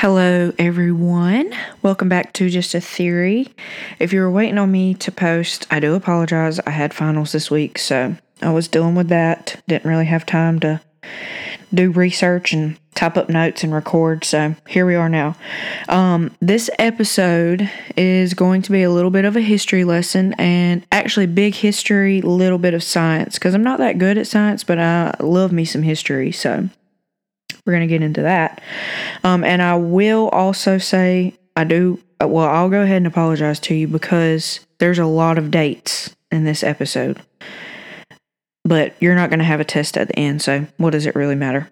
Hello, everyone. Welcome back to Just a Theory. If you were waiting on me to post, I do apologize. I had finals this week, so I was dealing with that. Didn't really have time to do research and type up notes and record, so here we are now. Um, this episode is going to be a little bit of a history lesson and actually big history, little bit of science, because I'm not that good at science, but I love me some history, so we're going to get into that. Um, and I will also say, I do, well, I'll go ahead and apologize to you because there's a lot of dates in this episode. But you're not going to have a test at the end, so what does it really matter?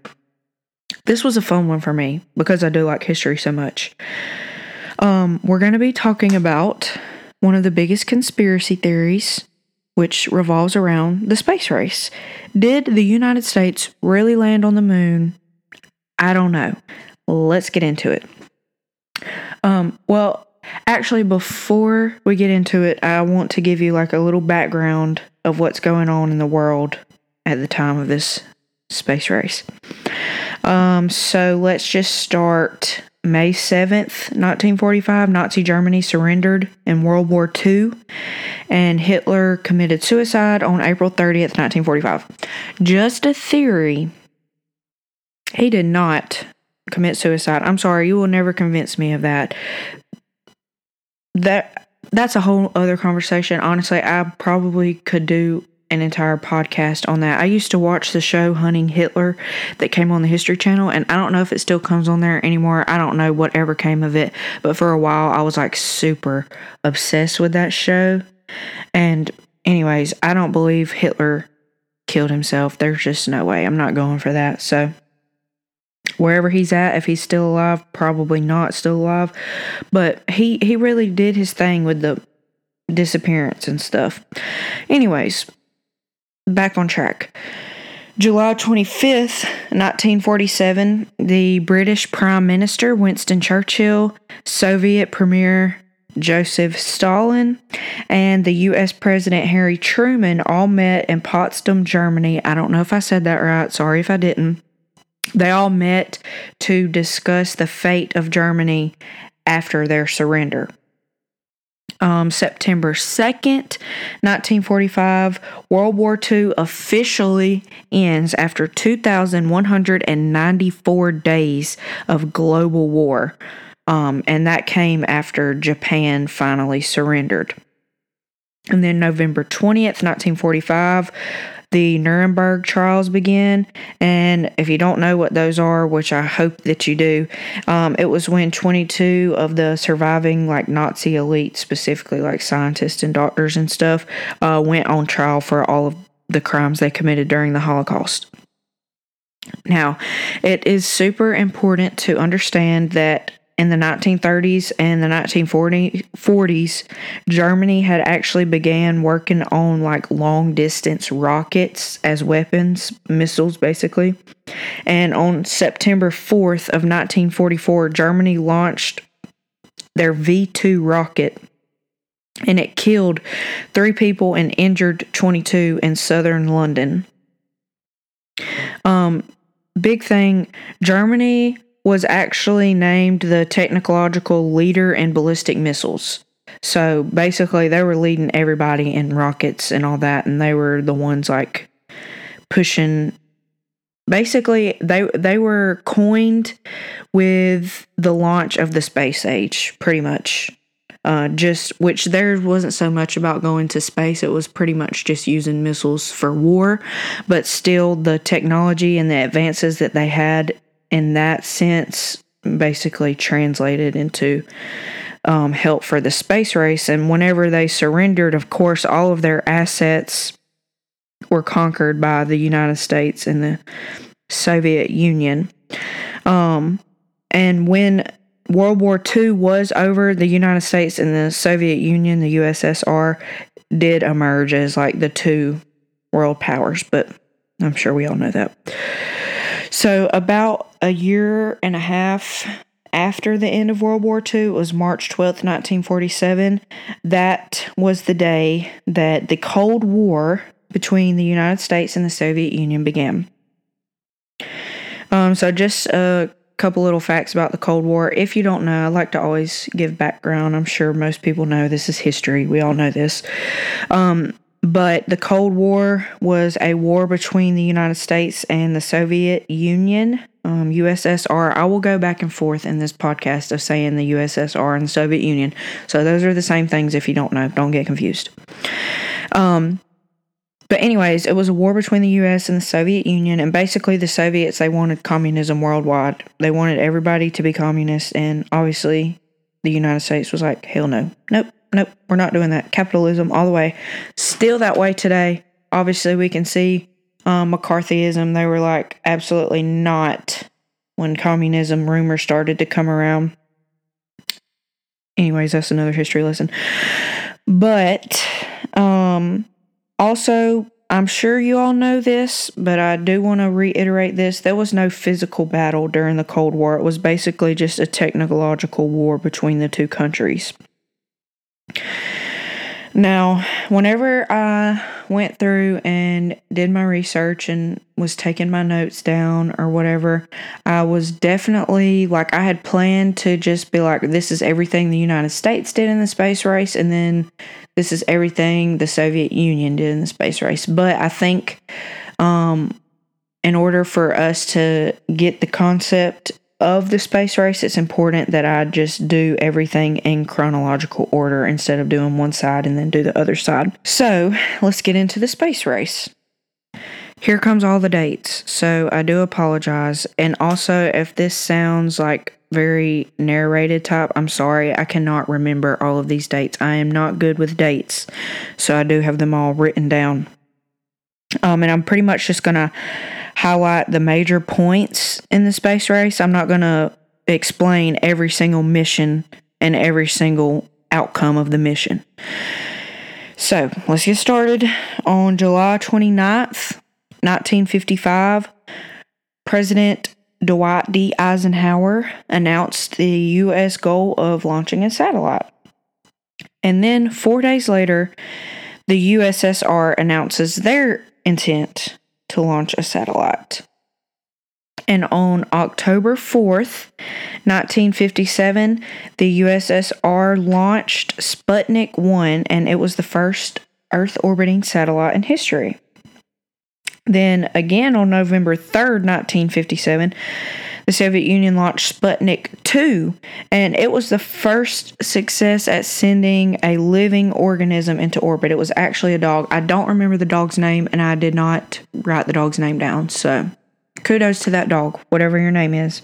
This was a fun one for me because I do like history so much. Um, we're going to be talking about one of the biggest conspiracy theories, which revolves around the space race. Did the United States really land on the moon I don't know. Let's get into it. Um, well, actually, before we get into it, I want to give you like a little background of what's going on in the world at the time of this space race. Um, so let's just start May 7th, 1945, Nazi Germany surrendered in World War II, and Hitler committed suicide on April 30th, 1945. Just a theory he did not commit suicide. I'm sorry, you will never convince me of that. That that's a whole other conversation. Honestly, I probably could do an entire podcast on that. I used to watch the show Hunting Hitler that came on the History Channel, and I don't know if it still comes on there anymore. I don't know whatever came of it, but for a while I was like super obsessed with that show. And, anyways, I don't believe Hitler killed himself. There's just no way. I'm not going for that. So, wherever he's at if he's still alive probably not still alive but he he really did his thing with the disappearance and stuff anyways back on track July 25th, 1947, the British Prime Minister Winston Churchill, Soviet Premier Joseph Stalin, and the U.S. President Harry Truman all met in Potsdam, Germany. I don't know if I said that right. Sorry if I didn't. They all met to discuss the fate of Germany after their surrender. Um, September 2nd, 1945, World War II officially ends after 2,194 days of global war. Um, and that came after Japan finally surrendered. And then November 20th, 1945, the Nuremberg trials begin. And if you don't know what those are, which I hope that you do, um, it was when 22 of the surviving, like Nazi elite, specifically like scientists and doctors and stuff, uh, went on trial for all of the crimes they committed during the Holocaust. Now, it is super important to understand that in the 1930s and the 1940s, Germany had actually began working on like long distance rockets as weapons, missiles basically. And on September 4th of 1944, Germany launched their V2 rocket and it killed 3 people and injured 22 in southern London. Um big thing, Germany was actually named the technological leader in ballistic missiles. So basically, they were leading everybody in rockets and all that, and they were the ones like pushing. Basically, they they were coined with the launch of the space age, pretty much. Uh, just which there wasn't so much about going to space. It was pretty much just using missiles for war, but still the technology and the advances that they had in that sense basically translated into um, help for the space race. And whenever they surrendered, of course, all of their assets were conquered by the United States and the Soviet Union. Um, and when World War II was over, the United States and the Soviet Union, the USSR, did emerge as like the two world powers, but I'm sure we all know that. So, about a year and a half after the end of World War II, it was March 12th, 1947. That was the day that the Cold War between the United States and the Soviet Union began. Um, so, just a couple little facts about the Cold War. If you don't know, I like to always give background. I'm sure most people know this is history. We all know this. Um, but the Cold War was a war between the United States and the Soviet Union, um, USSR. I will go back and forth in this podcast of saying the USSR and the Soviet Union. So those are the same things if you don't know. Don't get confused. Um, but anyways, it was a war between the US and the Soviet Union and basically the Soviets they wanted communism worldwide. They wanted everybody to be communist and obviously the United States was like, "Hell no. Nope nope, we're not doing that. Capitalism all the way. Still that way today. Obviously, we can see um, McCarthyism. They were like, absolutely not when communism rumors started to come around. Anyways, that's another history lesson. But um, also, I'm sure you all know this, but I do want to reiterate this. There was no physical battle during the Cold War. It was basically just a technological war between the two countries. Now, whenever I went through and did my research and was taking my notes down or whatever, I was definitely like, I had planned to just be like, this is everything the United States did in the space race, and then this is everything the Soviet Union did in the space race. But I think, um, in order for us to get the concept of the space race, it's important that I just do everything in chronological order instead of doing one side and then do the other side. So let's get into the space race. Here comes all the dates. So I do apologize. And also, if this sounds like very narrated type, I'm sorry. I cannot remember all of these dates. I am not good with dates. So I do have them all written down. Um, and I'm pretty much just going to highlight the major points in the space race. I'm not going to explain every single mission and every single outcome of the mission. So let's get started. On July 29th, 1955, President Dwight D. Eisenhower announced the U.S. goal of launching a satellite. And then four days later, the USSR announces their intent to launch a satellite. And on October 4th, 1957, the USSR launched Sputnik 1, and it was the first Earth orbiting satellite in history. Then again on November 3rd, 1957, the Soviet Union launched Sputnik 2, and it was the first success at sending a living organism into orbit. It was actually a dog. I don't remember the dog's name, and I did not write the dog's name down. So kudos to that dog, whatever your name is.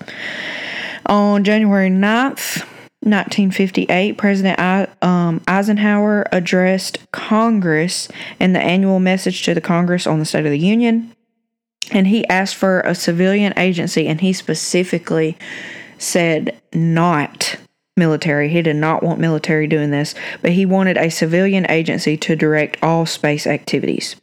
On January 9th, 1958, President um, Eisenhower addressed Congress in the annual message to the Congress on the State of the Union and he asked for a civilian agency and he specifically said not military. He did not want military doing this, but he wanted a civilian agency to direct all space activities.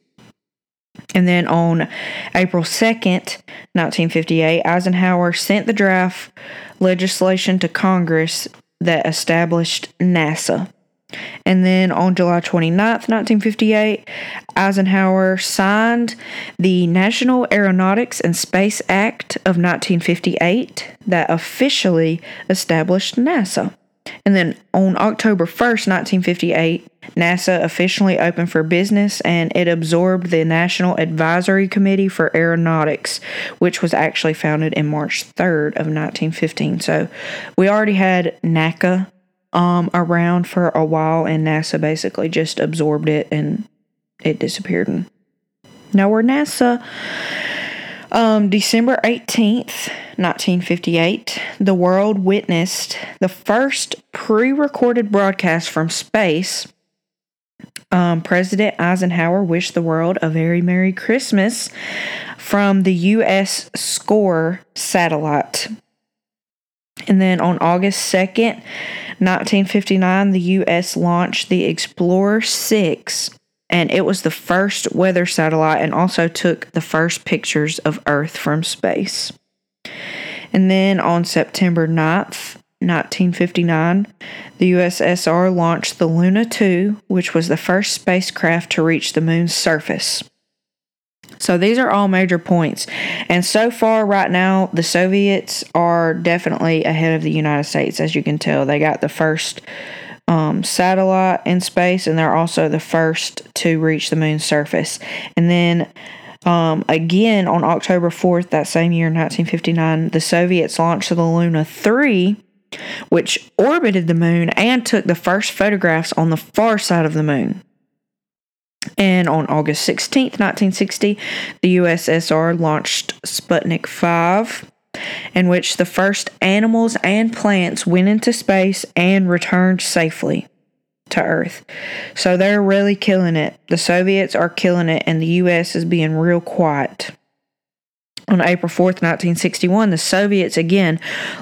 And then on April 2nd, 1958, Eisenhower sent the draft legislation to Congress that established NASA. And then on July 29th, 1958, Eisenhower signed the National Aeronautics and Space Act of 1958 that officially established NASA. And then on October 1st, 1958, NASA officially opened for business and it absorbed the National Advisory Committee for Aeronautics, which was actually founded in March 3rd of 1915. So we already had NACA um, around for a while, and NASA basically just absorbed it and it disappeared. Now we're NASA. Um, December 18th, 1958, the world witnessed the first pre recorded broadcast from space. Um, President Eisenhower wished the world a very Merry Christmas from the U.S. SCORE satellite. And then on August 2nd, 1959, the U.S. launched the Explorer 6, and it was the first weather satellite and also took the first pictures of Earth from space. And then on September 9th, 1959, the USSR launched the Luna 2, which was the first spacecraft to reach the moon's surface. So these are all major points. And so far, right now, the Soviets are definitely ahead of the United States. As you can tell, they got the first um, satellite in space, and they're also the first to reach the moon's surface. And then um, again, on October 4th, that same year, 1959, the Soviets launched the Luna 3, which orbited the moon and took the first photographs on the far side of the moon. And on August 16th, 1960, the USSR launched Sputnik 5, in which the first animals and plants went into space and returned safely to Earth. So they're really killing it. The Soviets are killing it, and the US is being real quiet. On April 4th, 1961, the Soviets again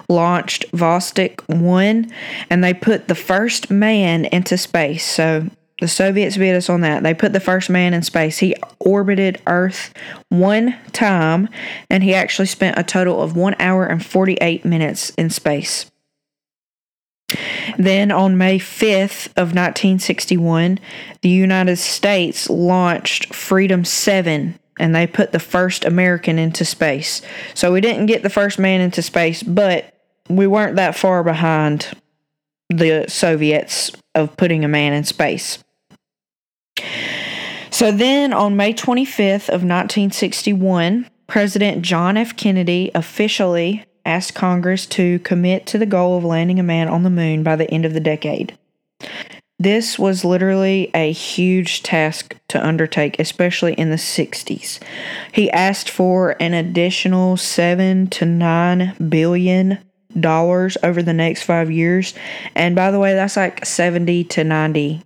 launched Vostok 1 and they put the first man into space. So the Soviets beat us on that. They put the first man in space. He orbited Earth one time, and he actually spent a total of one hour and 48 minutes in space. Then on May 5th of 1961, the United States launched Freedom 7 and they put the first American into space. So we didn't get the first man into space, but we weren't that far behind the Soviets of putting a man in space. So then on May 25th of 1961, President John F. Kennedy officially asked Congress to commit to the goal of landing a man on the moon by the end of the decade. This was literally a huge task to undertake, especially in the 60s. He asked for an additional 7 to 9 billion dollars over the next 5 years, and by the way, that's like 70 to 90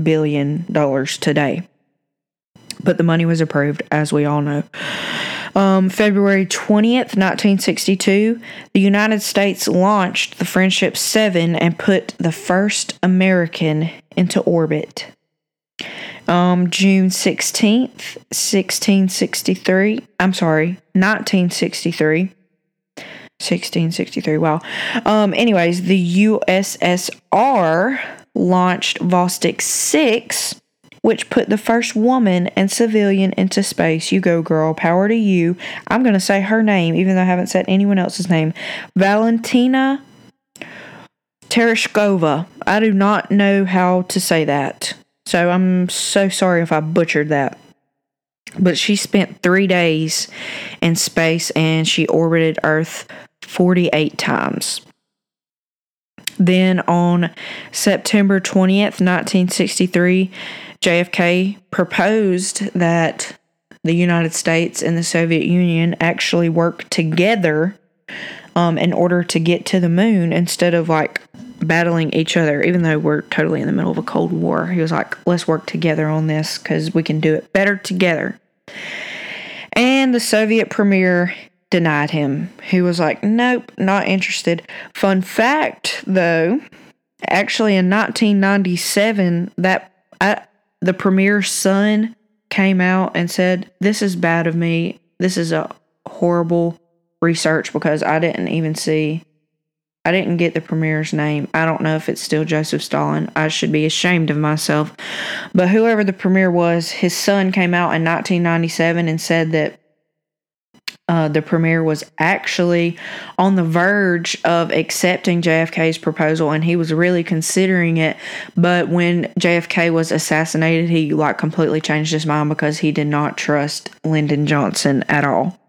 billion dollars today. But the money was approved, as we all know. Um, February 20th, 1962, the United States launched the Friendship 7 and put the first American into orbit. Um, June 16th, 1663, I'm sorry, 1963. 1663, wow. Um, anyways, the USSR launched Vostok 6 which put the first woman and civilian into space. You go, girl. Power to you. I'm going to say her name, even though I haven't said anyone else's name. Valentina Tereshkova. I do not know how to say that. So I'm so sorry if I butchered that. But she spent three days in space and she orbited Earth 48 times. Then on September 20th, 1963, JFK proposed that the United States and the Soviet Union actually work together um, in order to get to the moon instead of like battling each other, even though we're totally in the middle of a Cold War. He was like, let's work together on this because we can do it better together. And the Soviet premier denied him. He was like, nope, not interested. Fun fact though, actually in 1997, that I, the premier's son came out and said, This is bad of me. This is a horrible research because I didn't even see, I didn't get the premier's name. I don't know if it's still Joseph Stalin. I should be ashamed of myself. But whoever the premier was, his son came out in 1997 and said that uh, the premier was actually on the verge of accepting JFK's proposal and he was really considering it. But when JFK was assassinated, he like completely changed his mind because he did not trust Lyndon Johnson at all.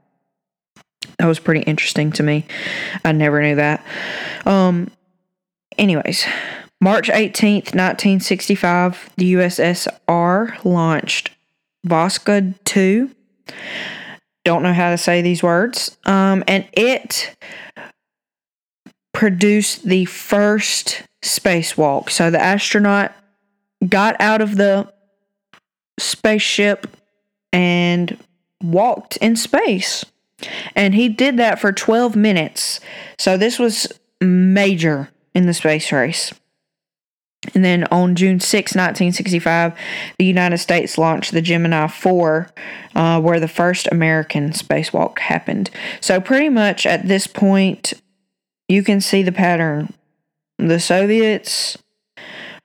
That was pretty interesting to me. I never knew that. Um, anyways, March 18th, 1965, the USSR launched Voskhod 2 don't know how to say these words. Um, and it produced the first spacewalk. So the astronaut got out of the spaceship and walked in space. And he did that for 12 minutes. So this was major in the space race. And then on June 6, 1965, the United States launched the Gemini 4, uh, where the first American spacewalk happened. So, pretty much at this point, you can see the pattern. The Soviets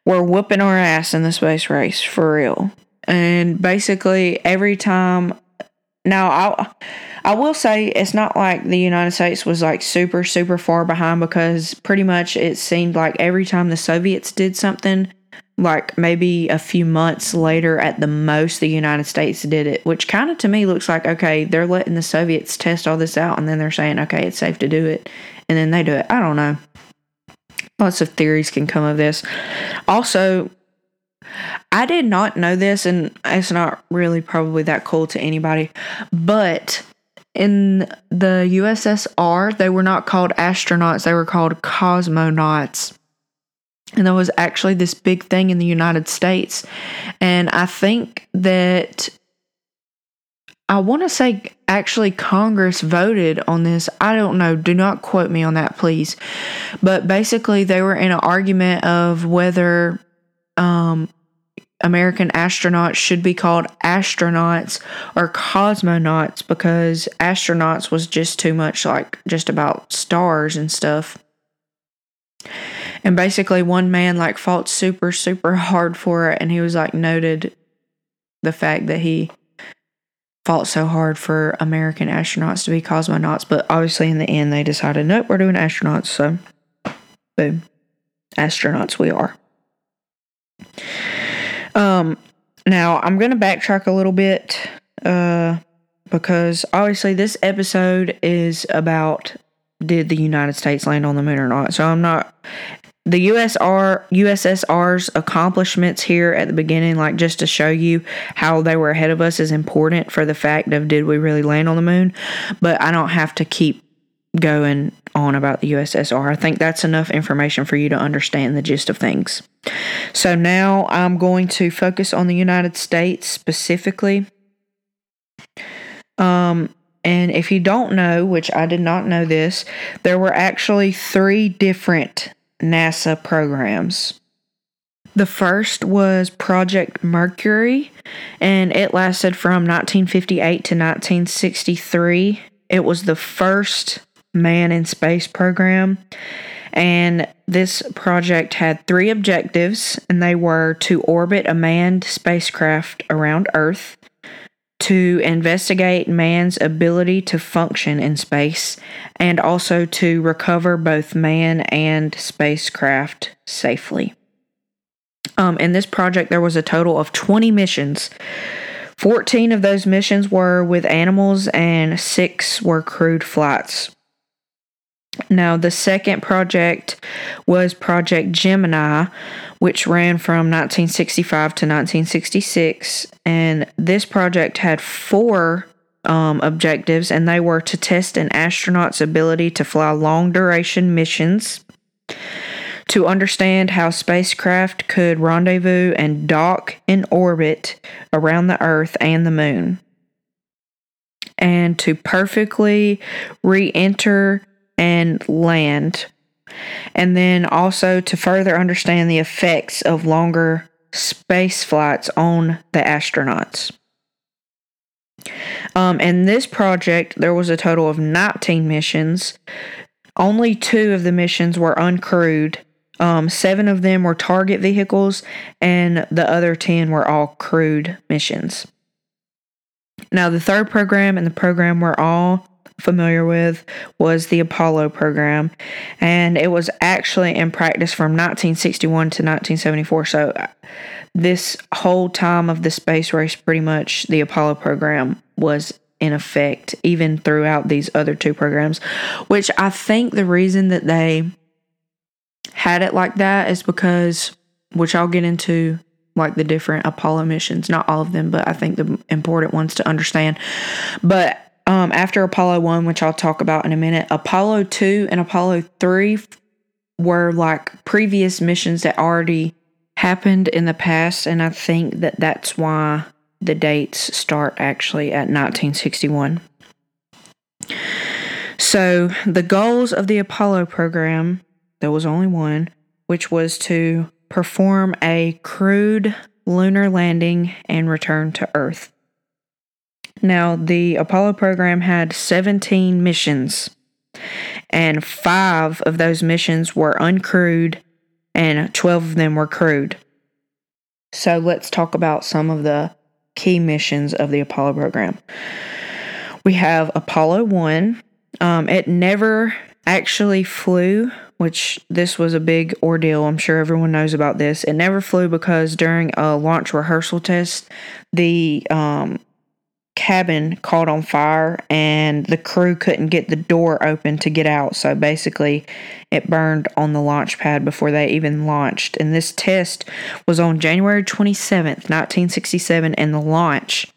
were whooping our ass in the space race for real. And basically, every time now I I will say it's not like the United States was like super super far behind because pretty much it seemed like every time the Soviets did something like maybe a few months later at the most the United States did it, which kind of to me looks like okay, they're letting the Soviets test all this out and then they're saying okay, it's safe to do it and then they do it. I don't know. Lots of theories can come of this. Also, I did not know this, and it's not really probably that cool to anybody, but in the USSR, they were not called astronauts, they were called cosmonauts. And there was actually this big thing in the United States. And I think that I want to say actually Congress voted on this. I don't know. Do not quote me on that, please. But basically, they were in an argument of whether um, American astronauts should be called astronauts or cosmonauts because astronauts was just too much like just about stars and stuff. And basically, one man like fought super, super hard for it, and he was like noted the fact that he fought so hard for American astronauts to be cosmonauts. But obviously, in the end, they decided, nope, we're doing astronauts. So, boom, astronauts we are. Um, now I'm going to backtrack a little bit uh, because obviously this episode is about did the United States land on the moon or not. So I'm not the USR USSR's accomplishments here at the beginning, like just to show you how they were ahead of us, is important for the fact of did we really land on the moon. But I don't have to keep going on about the USSR. I think that's enough information for you to understand the gist of things. So now I'm going to focus on the United States specifically. Um, and if you don't know, which I did not know this, there were actually three different NASA programs. The first was Project Mercury, and it lasted from 1958 to 1963. It was the first man in space program. And this project had three objectives, and they were to orbit a manned spacecraft around Earth, to investigate man's ability to function in space, and also to recover both man and spacecraft safely. Um, in this project, there was a total of 20 missions. 14 of those missions were with animals, and six were crewed flights. Now, the second project was Project Gemini, which ran from 1965 to 1966. And this project had four um, objectives, and they were to test an astronaut's ability to fly long duration missions, to understand how spacecraft could rendezvous and dock in orbit around the Earth and the Moon, and to perfectly re enter and land. And then also to further understand the effects of longer space flights on the astronauts. Um, in this project, there was a total of 19 missions. Only two of the missions were uncrewed. Um, seven of them were target vehicles, and the other 10 were all crewed missions. Now, the third program and the program we're all familiar with was the Apollo program, and it was actually in practice from 1961 to 1974. So, uh, this whole time of the space race, pretty much the Apollo program was in effect, even throughout these other two programs, which I think the reason that they had it like that is because, which I'll get into like the different Apollo missions, not all of them, but I think the important ones to understand. But um, after Apollo 1, which I'll talk about in a minute, Apollo 2 and Apollo 3 were like previous missions that already happened in the past. And I think that that's why the dates start actually at 1961. So, the goals of the Apollo program, there was only one, which was to perform a crewed lunar landing and return to Earth. Now, the Apollo program had 17 missions, and five of those missions were uncrewed, and 12 of them were crewed. So, let's talk about some of the key missions of the Apollo program. We have Apollo 1. Um, it never actually flew, which this was a big ordeal. I'm sure everyone knows about this. It never flew because during a launch rehearsal test, the um, cabin caught on fire and the crew couldn't get the door open to get out. So basically, it burned on the launch pad before they even launched. And this test was on January 27th, 1967, and the launch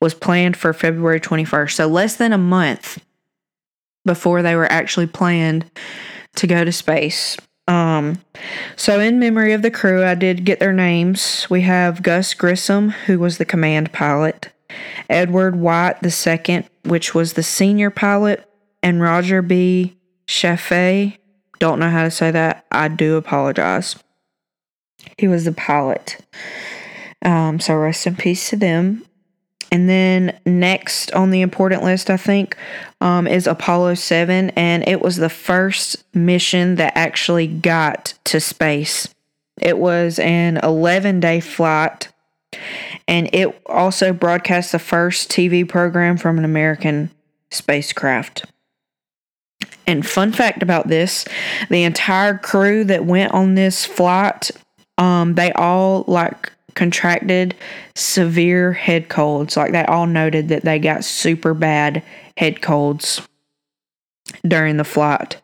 was planned for February 21st. So less than a month before they were actually planned to go to space. Um, so, in memory of the crew, I did get their names. We have Gus Grissom, who was the command pilot. Edward White II, which was the senior pilot, and Roger B. Chaffee. Don't know how to say that. I do apologize. He was the pilot. Um, so rest in peace to them. And then next on the important list, I think, um, is Apollo 7. And it was the first mission that actually got to space. It was an 11 day flight and it also broadcast the first TV program from an American spacecraft. And fun fact about this, the entire crew that went on this flight, um, they all like contracted severe head colds. Like they all noted that they got super bad head colds during the flight.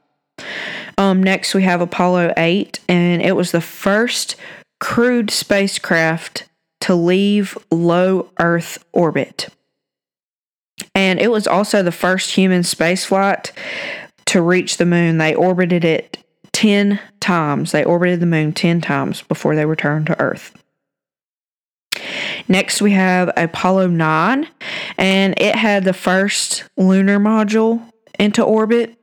Um, next, we have Apollo 8, and it was the first crewed spacecraft to leave low Earth orbit. And it was also the first human spaceflight to reach the moon. They orbited it 10 times. They orbited the moon 10 times before they returned to Earth. Next, we have Apollo 9, and it had the first lunar module into orbit.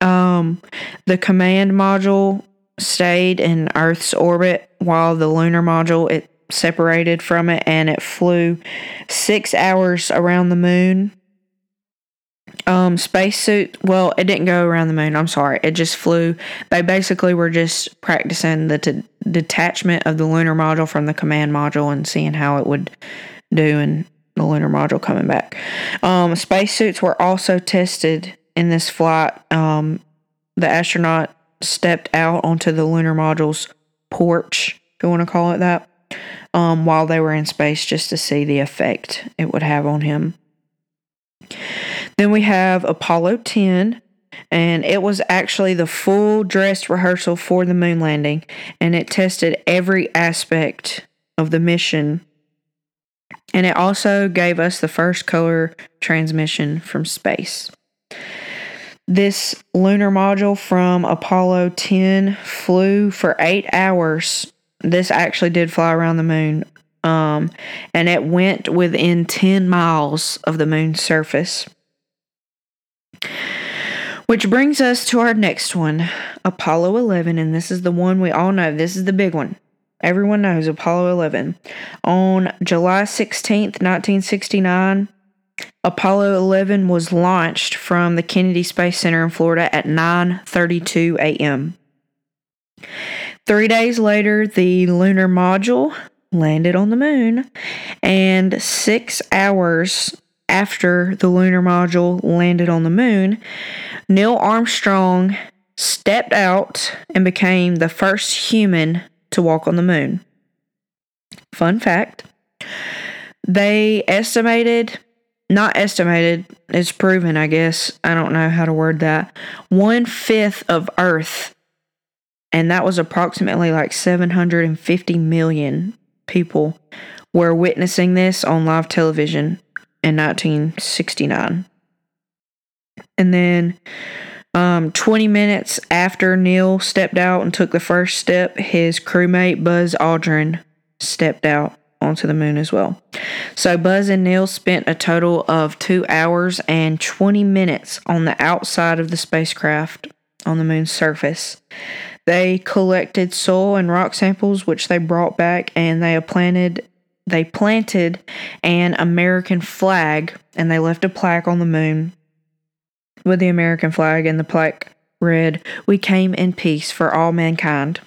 Um, the command module stayed in Earth's orbit while the lunar module it separated from it and it flew six hours around the moon. Um, spacesuit, well, it didn't go around the moon. I'm sorry. It just flew. They basically were just practicing the t- detachment of the lunar module from the command module and seeing how it would do and the lunar module coming back. Um, spacesuits were also tested in this flight. Um, the astronaut stepped out onto the lunar module's porch, if you want to call it that um, while they were in space just to see the effect it would have on him. Then we have Apollo 10, and it was actually the full dress rehearsal for the moon landing, and it tested every aspect of the mission. And it also gave us the first color transmission from space. This lunar module from Apollo 10 flew for eight hours this actually did fly around the moon. Um, and it went within 10 miles of the moon's surface. Which brings us to our next one, Apollo 11. And this is the one we all know. This is the big one. Everyone knows Apollo 11. On July 16th, 1969, Apollo 11 was launched from the Kennedy Space Center in Florida at 9:32 a.m. Three days later, the lunar module landed on the moon, and six hours after the lunar module landed on the moon, Neil Armstrong stepped out and became the first human to walk on the moon. Fun fact they estimated, not estimated, it's proven, I guess. I don't know how to word that. One fifth of Earth and that was approximately like 750 million people were witnessing this on live television in 1969. And then um, 20 minutes after Neil stepped out and took the first step, his crewmate Buzz Aldrin stepped out onto the moon as well. So Buzz and Neil spent a total of two hours and 20 minutes on the outside of the spacecraft on the moon's surface. They collected soil and rock samples, which they brought back, and they planted they planted an American flag, and they left a plaque on the moon with the American flag, and the plaque read, "We came in peace for all mankind."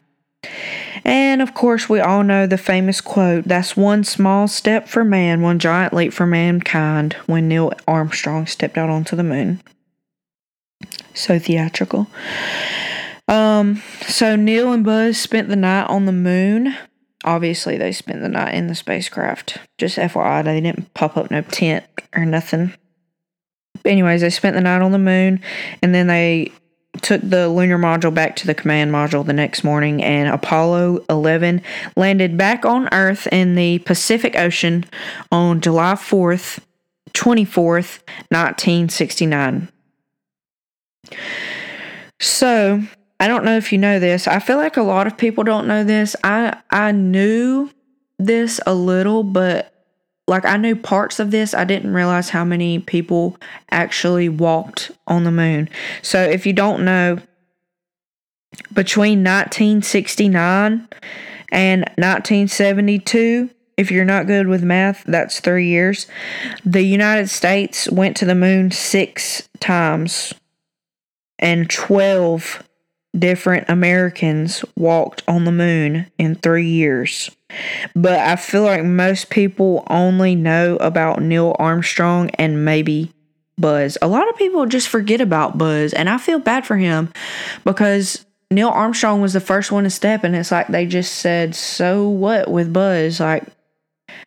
And of course, we all know the famous quote that's one small step for man, one giant leap for mankind when Neil Armstrong stepped out onto the moon. So theatrical. Um, so Neil and Buzz spent the night on the moon. Obviously, they spent the night in the spacecraft. Just FYI, they didn't pop up no tent or nothing. anyways, they spent the night on the moon and then they took the lunar module back to the command module the next morning, and Apollo 11 landed back on Earth in the Pacific Ocean on July 4th, 24th, 1969. So, I don't know if you know this. I feel like a lot of people don't know this. I I knew this a little, but like I knew parts of this. I didn't realize how many people actually walked on the moon. So if you don't know, between 1969 and 1972, if you're not good with math, that's three years. The United States went to the moon six times, and 12 different Americans walked on the moon in three years. But I feel like most people only know about Neil Armstrong and maybe Buzz. A lot of people just forget about Buzz, and I feel bad for him because Neil Armstrong was the first one to step, and it's like they just said, So what with Buzz? Like,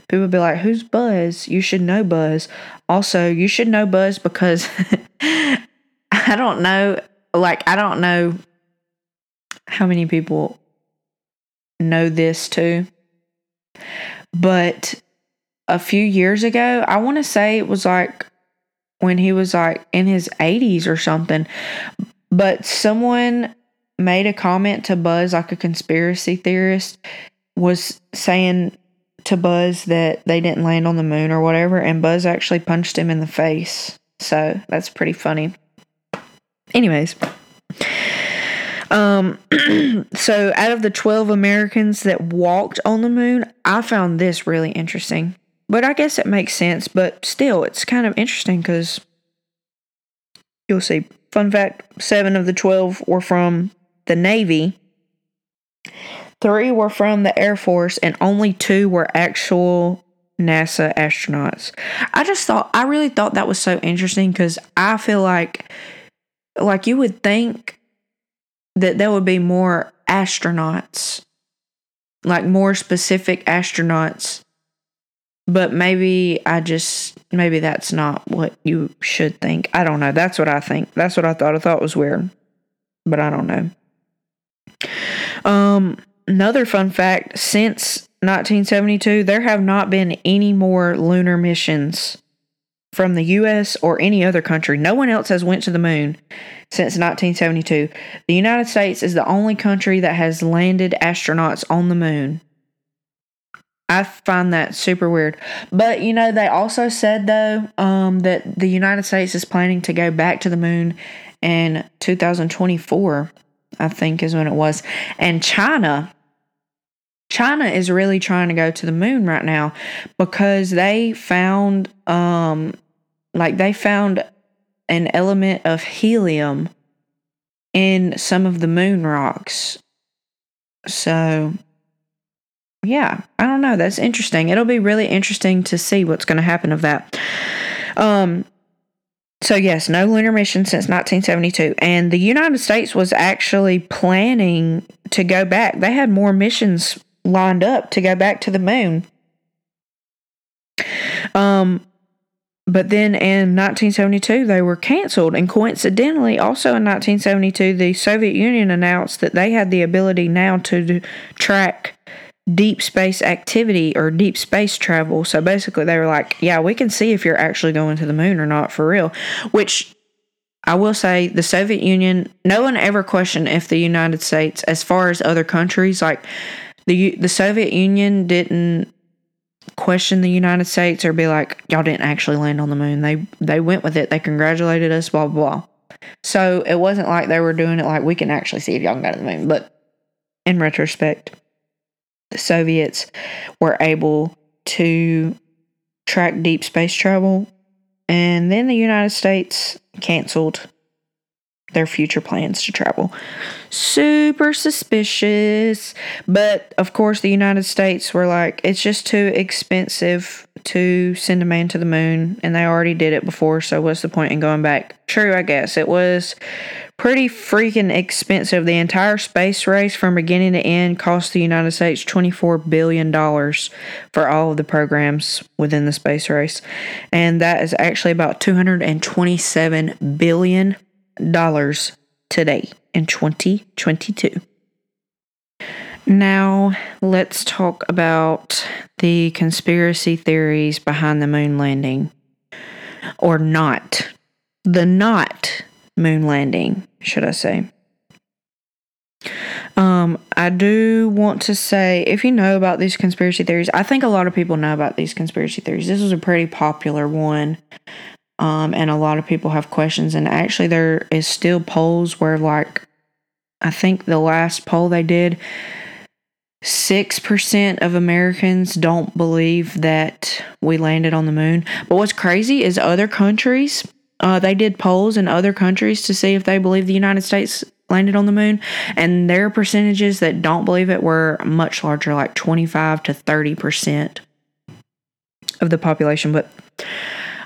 people be like, Who's Buzz? You should know Buzz. Also, you should know Buzz because I don't know, like, I don't know how many people know this too. But a few years ago, I want to say it was like when he was like in his 80s or something, but someone made a comment to Buzz, like a conspiracy theorist, was saying to Buzz that they didn't land on the moon or whatever, and Buzz actually punched him in the face. So that's pretty funny. Anyways, um, so out of the 12 Americans that walked on the moon, I found this really interesting. But I guess it makes sense, but still, it's kind of interesting because you'll see. Fun fact seven of the 12 were from the Navy, three were from the Air Force, and only two were actual NASA astronauts. I just thought, I really thought that was so interesting because I feel like, like you would think that there would be more astronauts, like more specific astronauts. But maybe I just, maybe that's not what you should think. I don't know. That's what I think. That's what I thought. I thought was weird, but I don't know. Um, another fun fact since 1972, there have not been any more lunar missions from the US or any other country. No one else has went to the moon since 1972. The United States is the only country that has landed astronauts on the moon. I find that super weird. But you know, they also said though um, that the United States is planning to go back to the moon in 2024, I think is when it was. And China China is really trying to go to the moon right now because they found um like they found an element of helium in some of the moon rocks. So, yeah, I don't know. That's interesting. It'll be really interesting to see what's going to happen of that. Um, so yes, no lunar mission since 1972, and the United States was actually planning to go back. They had more missions lined up to go back to the moon. Um, but then in 1972, they were canceled. And coincidentally, also in 1972, the Soviet Union announced that they had the ability now to track deep space activity or deep space travel. So basically, they were like, yeah, we can see if you're actually going to the moon or not for real. Which I will say, the Soviet Union, no one ever questioned if the United States, as far as other countries, like the the Soviet Union didn't question the United States or be like, y'all didn't actually land on the moon. They they went with it. They congratulated us, blah blah blah. So it wasn't like they were doing it like we can actually see if y'all can go to the moon. But in retrospect, the Soviets were able to track deep space travel, and then the United States canceled their future plans to travel. Super suspicious. But of course, the United States were like, it's just too expensive to send a man to the moon, and they already did it before, so what's the point in going back? True, I guess. It was pretty freaking expensive. The entire space race from beginning to end cost the United States $24 billion for all of the programs within the space race. And that is actually about $227 billion today in 2022. Now, let's talk about the conspiracy theories behind the moon landing. Or not. The not moon landing, should I say. Um, I do want to say if you know about these conspiracy theories, I think a lot of people know about these conspiracy theories. This was a pretty popular one. Um, and a lot of people have questions and actually there is still polls where like I think the last poll they did 6% of Americans don't believe that we landed on the moon. But what's crazy is other countries uh, they did polls in other countries to see if they believe the United States landed on the moon, and their percentages that don't believe it were much larger, like 25 to 30 percent of the population. But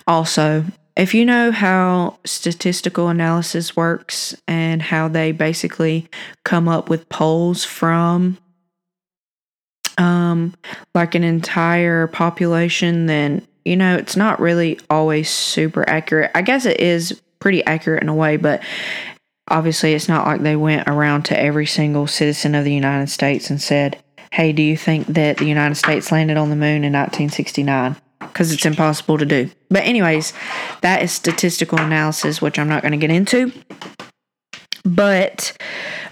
also, if you know how statistical analysis works and how they basically come up with polls from um, like an entire population, then you know, it's not really always super accurate. I guess it is pretty accurate in a way, but obviously it's not like they went around to every single citizen of the United States and said, Hey, do you think that the United States landed on the moon in 1969? Because it's impossible to do. But, anyways, that is statistical analysis, which I'm not going to get into. But,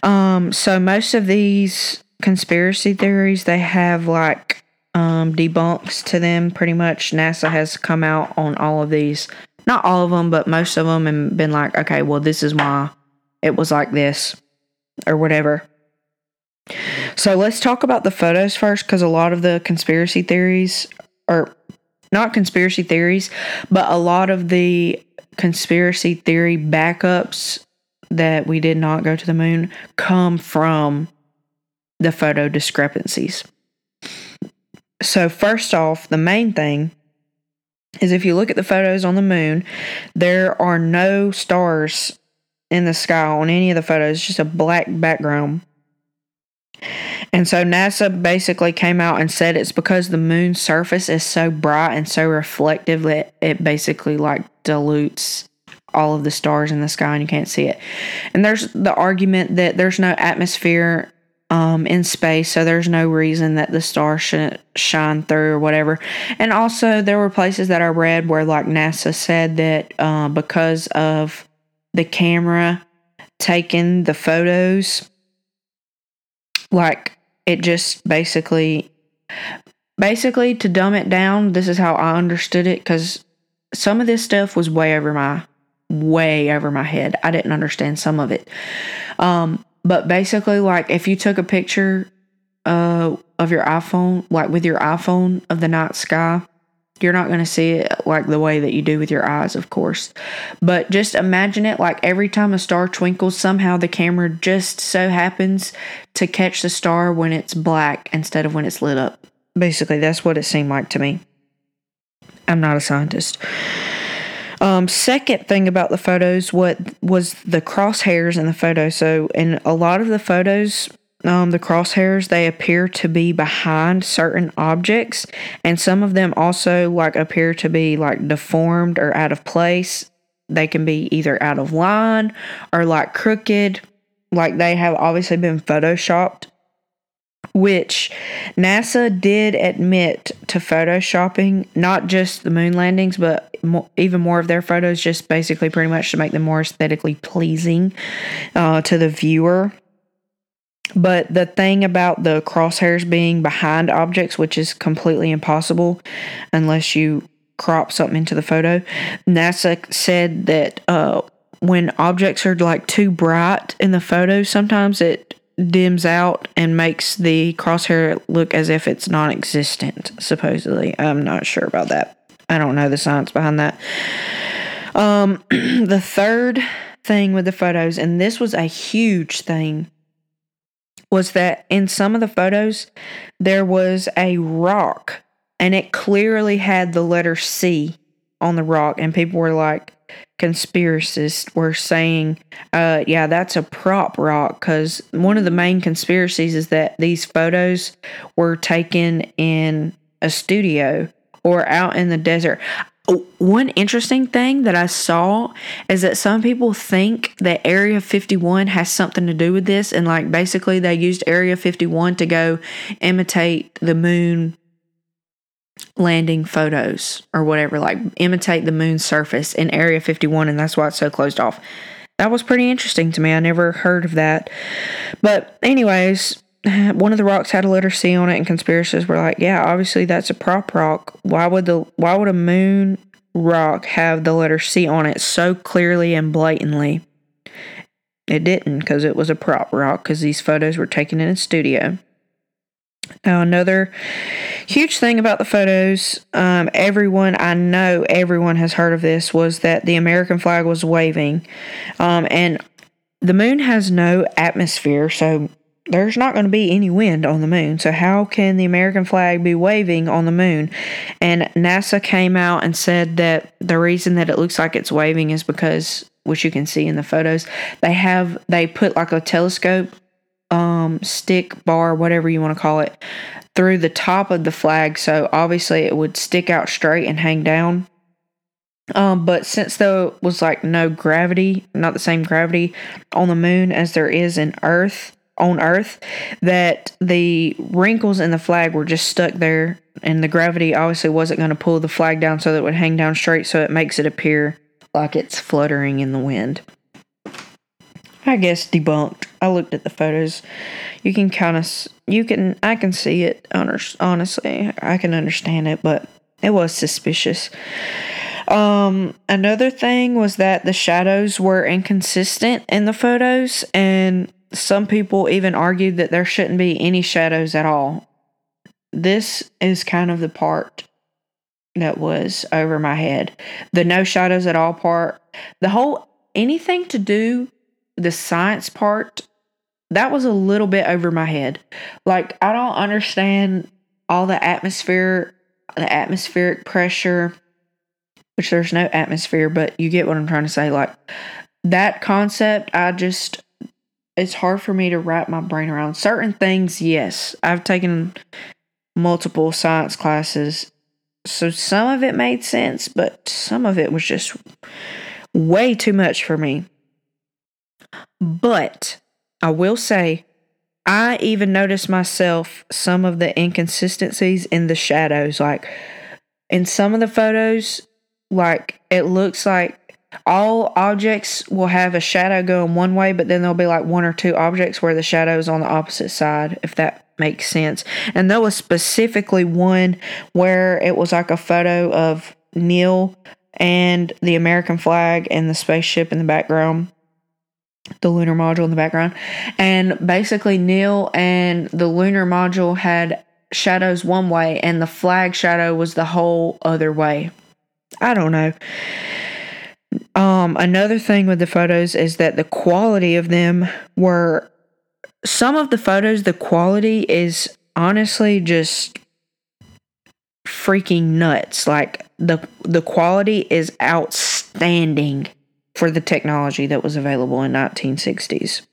um, so most of these conspiracy theories, they have like um, debunks to them pretty much. NASA has come out on all of these, not all of them, but most of them, and been like, okay, well, this is why it was like this or whatever. So let's talk about the photos first because a lot of the conspiracy theories are not conspiracy theories, but a lot of the conspiracy theory backups that we did not go to the moon come from the photo discrepancies. So, first off, the main thing is if you look at the photos on the moon, there are no stars in the sky on any of the photos, just a black background. And so NASA basically came out and said it's because the moon's surface is so bright and so reflective that it basically like dilutes all of the stars in the sky and you can't see it. And there's the argument that there's no atmosphere um, in space, so there's no reason that the stars shouldn't shine through or whatever. And also, there were places that I read where, like, NASA said that uh, because of the camera taking the photos, like, it just basically, basically, to dumb it down, this is how I understood it because some of this stuff was way over my way over my head. I didn't understand some of it. Um, but basically, like if you took a picture uh, of your iPhone, like with your iPhone of the night sky, you're not going to see it like the way that you do with your eyes, of course. But just imagine it like every time a star twinkles, somehow the camera just so happens to catch the star when it's black instead of when it's lit up. Basically, that's what it seemed like to me. I'm not a scientist. Um, second thing about the photos, what was the crosshairs in the photo? So, in a lot of the photos, um, the crosshairs they appear to be behind certain objects, and some of them also like appear to be like deformed or out of place. They can be either out of line or like crooked, like they have obviously been photoshopped which NASA did admit to photoshopping not just the moon landings, but more, even more of their photos, just basically pretty much to make them more aesthetically pleasing uh, to the viewer. But the thing about the crosshairs being behind objects, which is completely impossible unless you crop something into the photo, NASA said that uh, when objects are like too bright in the photo, sometimes it dims out and makes the crosshair look as if it's non existent, supposedly. I'm not sure about that. I don't know the science behind that. Um, the third thing with the photos, and this was a huge thing, was that in some of the photos, there was a rock and it clearly had the letter C on the rock, and people were like, conspiracists were saying, uh, yeah, that's a prop rock because one of the main conspiracies is that these photos were taken in a studio or out in the desert. One interesting thing that I saw is that some people think that Area 51 has something to do with this, and like basically they used Area 51 to go imitate the moon landing photos or whatever, like imitate the moon's surface in Area 51, and that's why it's so closed off. That was pretty interesting to me. I never heard of that. But, anyways, one of the rocks had a letter C on it, and conspiracists were like, "Yeah, obviously that's a prop rock. Why would the why would a moon rock have the letter C on it so clearly and blatantly?" It didn't, because it was a prop rock. Because these photos were taken in a studio. Now, another huge thing about the photos, um, everyone, I know everyone has heard of this, was that the American flag was waving. Um, and the moon has no atmosphere, so there's not going to be any wind on the moon. So, how can the American flag be waving on the moon? And NASA came out and said that the reason that it looks like it's waving is because, which you can see in the photos, they have, they put like a telescope um, stick bar, whatever you want to call it, through the top of the flag. So obviously it would stick out straight and hang down. Um, but since there was like no gravity, not the same gravity on the moon as there is in Earth, on Earth, that the wrinkles in the flag were just stuck there, and the gravity obviously wasn't going to pull the flag down so that it would hang down straight, so it makes it appear like it's fluttering in the wind. I guess debunked. I looked at the photos. You can kind of, you can, I can see it. Honestly, I can understand it, but it was suspicious. Um, another thing was that the shadows were inconsistent in the photos, and some people even argued that there shouldn't be any shadows at all. This is kind of the part that was over my head. The no shadows at all part, the whole anything to do the science part, that was a little bit over my head. Like, I don't understand all the atmosphere, the atmospheric pressure, which there's no atmosphere, but you get what I'm trying to say. Like, that concept, I just, it's hard for me to wrap my brain around. Certain things, yes, I've taken multiple science classes. So some of it made sense, but some of it was just way too much for me. But I will say, I even noticed myself some of the inconsistencies in the shadows. Like in some of the photos, like it looks like all objects will have a shadow going one way, but then there'll be like one or two objects where the shadow is on the opposite side, if that makes sense. And there was specifically one where it was like a photo of Neil and the American flag and the spaceship in the background the lunar module in the background. And basically, Neil and the lunar module had shadows one way, and the flag shadow was the whole other way. I don't know. Um, another thing with the photos is that the quality of them were some of the photos, the quality is honestly just freaking nuts. Like the the quality is outstanding for the technology that was available in 1960s.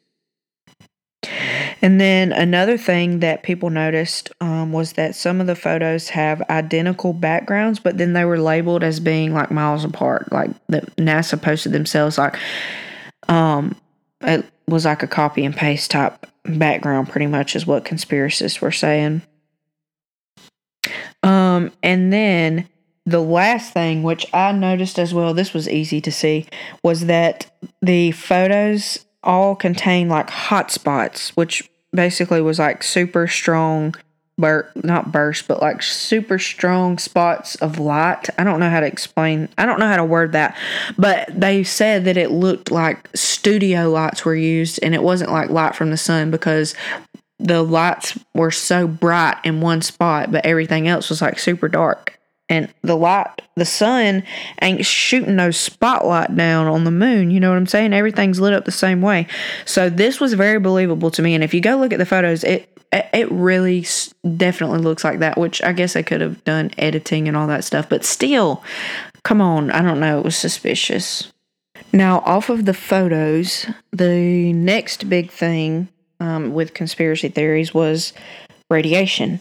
And then another thing that people noticed um, was that some of the photos have identical backgrounds, but then they were labeled as being like miles apart. Like the NASA posted themselves like um, it was like a copy and paste type background, pretty much is what conspiracists were saying. Um, and then the last thing, which I noticed as well, this was easy to see, was that the photos all contain like hot spots, which basically was like super strong bur not burst, but like super strong spots of light. I don't know how to explain. I don't know how to word that, but they said that it looked like studio lights were used, and it wasn't like light from the sun because the lights were so bright in one spot, but everything else was like super dark and the light, the sun ain't shooting no spotlight down on the moon. You know what I'm saying? Everything's lit up the same way. So this was very believable to me. And if you go look at the photos, it it really definitely looks like that. Which I guess I could have done editing and all that stuff, but still, come on, I don't know. It was suspicious. Now, off of the photos, the next big thing um, with conspiracy theories was radiation.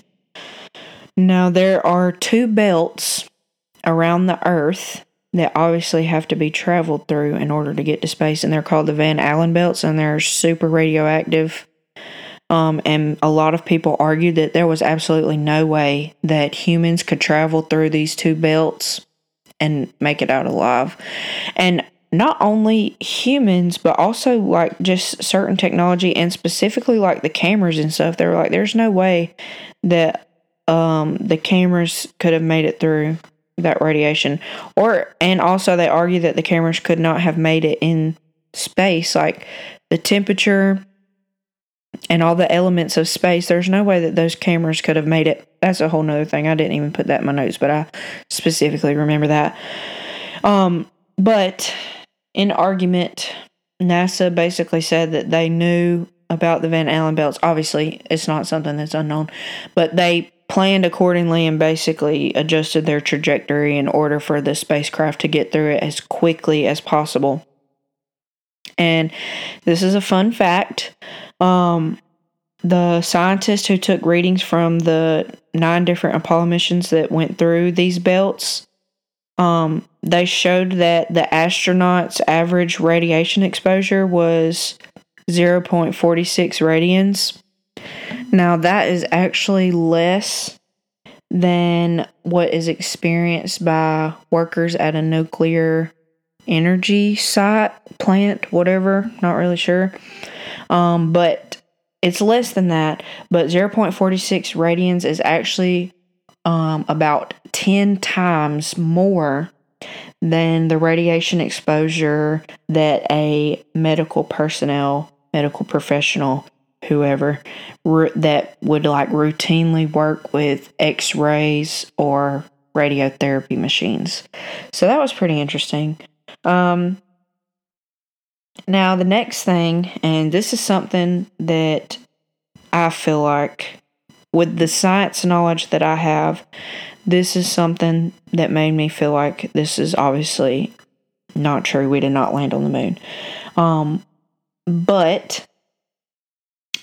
Now, there are two belts around the Earth that obviously have to be traveled through in order to get to space, and they're called the Van Allen belts, and they're super radioactive. Um, and a lot of people argued that there was absolutely no way that humans could travel through these two belts and make it out alive. And not only humans, but also like just certain technology and specifically like the cameras and stuff. They were like, there's no way that um, the cameras could have made it through that radiation. Or, and also they argue that the cameras could not have made it in space. Like the temperature and all the elements of space, there's no way that those cameras could have made it. That's a whole nother thing. I didn't even put that in my notes, but I specifically remember that. Um, but in argument, NASA basically said that they knew about the Van Allen belts. Obviously, it's not something that's unknown, but they planned accordingly and basically adjusted their trajectory in order for the spacecraft to get through it as quickly as possible. And this is a fun fact. Um, the scientists who took readings from the nine different Apollo missions that went through these belts um, they showed that the astronauts' average radiation exposure was 0.46 radians. Now, that is actually less than what is experienced by workers at a nuclear energy site, plant, whatever, not really sure. Um, but it's less than that, but 0.46 radians is actually um, about 10 times more than the radiation exposure that a medical personnel, medical professional, whoever that would like routinely work with x rays or radiotherapy machines. So that was pretty interesting. Um, now, the next thing, and this is something that I feel like with the science knowledge that I have, this is something that made me feel like this is obviously not true. We did not land on the moon. Um, but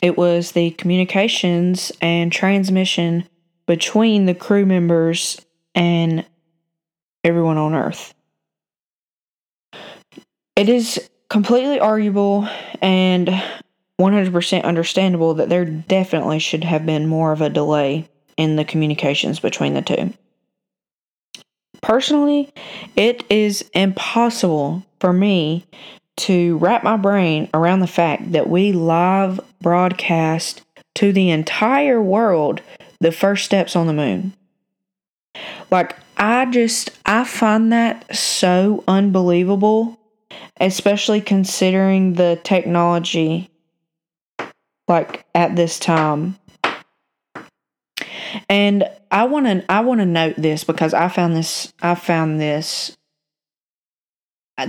it was the communications and transmission between the crew members and everyone on Earth. It is completely arguable and 100% understandable that there definitely should have been more of a delay in the communications between the two. Personally, it is impossible for me to wrap my brain around the fact that we live broadcast to the entire world the first steps on the moon. Like, I just, I find that so unbelievable, especially considering the technology like at this time. And I want to I want to note this because I found this I found this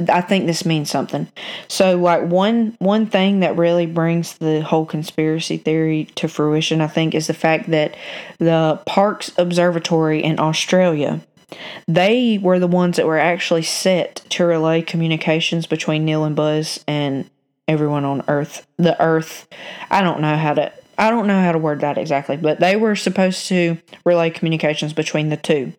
I think this means something. So like one one thing that really brings the whole conspiracy theory to fruition I think is the fact that the Parkes Observatory in Australia they were the ones that were actually set to relay communications between Neil and Buzz and everyone on Earth. The Earth, I don't know how to I don't know how to word that exactly, but they were supposed to relay communications between the two.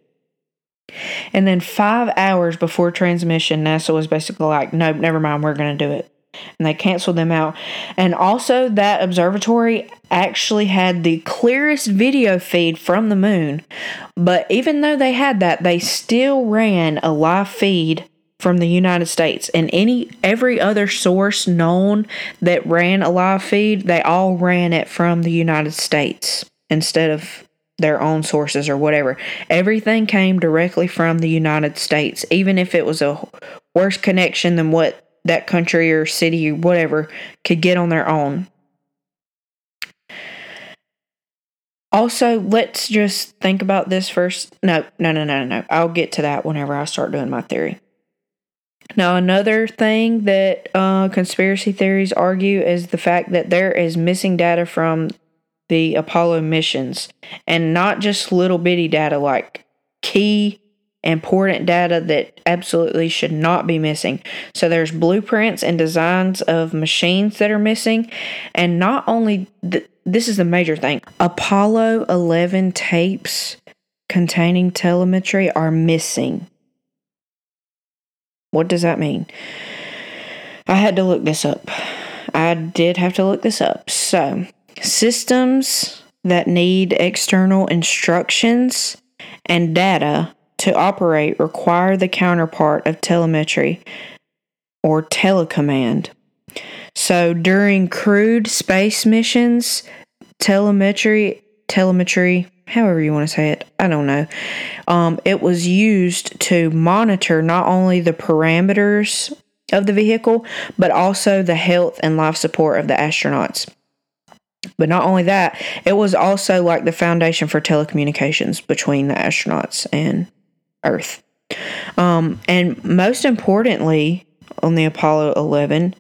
And then five hours before transmission, NASA was basically like, nope, never mind, we're going to do it. And they canceled them out. And also, that observatory actually had the clearest video feed from the moon. But even though they had that, they still ran a live feed from the United States and any every other source known that ran a live feed, they all ran it from the United States instead of their own sources or whatever. Everything came directly from the United States, even if it was a worse connection than what that country or city or whatever could get on their own. Also, let's just think about this first. No, no, no, no, no. I'll get to that whenever I start doing my theory. Now, another thing that uh, conspiracy theories argue is the fact that there is missing data from the Apollo missions, and not just little bitty data like key important data that absolutely should not be missing. So there's blueprints and designs of machines that are missing, and not only th- this is the major thing. Apollo 11 tapes containing telemetry are missing. What does that mean? I had to look this up. I did have to look this up. So, systems that need external instructions and data to operate require the counterpart of telemetry or telecommand. So, during crewed space missions, telemetry, telemetry, however you want to say it, I don't know. Um, it was used to monitor not only the parameters of the vehicle, but also the health and life support of the astronauts. But not only that, it was also like the foundation for telecommunications between the astronauts and Earth. Um, and most importantly, on the Apollo 11,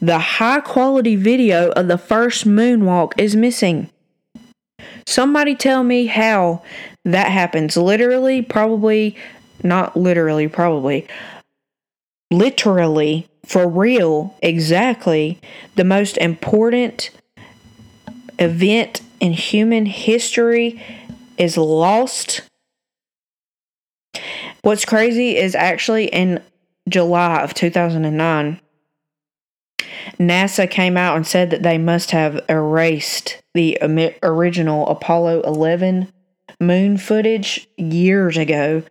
the high quality video of the first moonwalk is missing. Somebody tell me how that happens. Literally, probably, not literally, probably, literally, for real, exactly the most important event in human history is lost. What's crazy is actually in July of 2009, NASA came out and said that they must have erased the original Apollo 11 moon footage years ago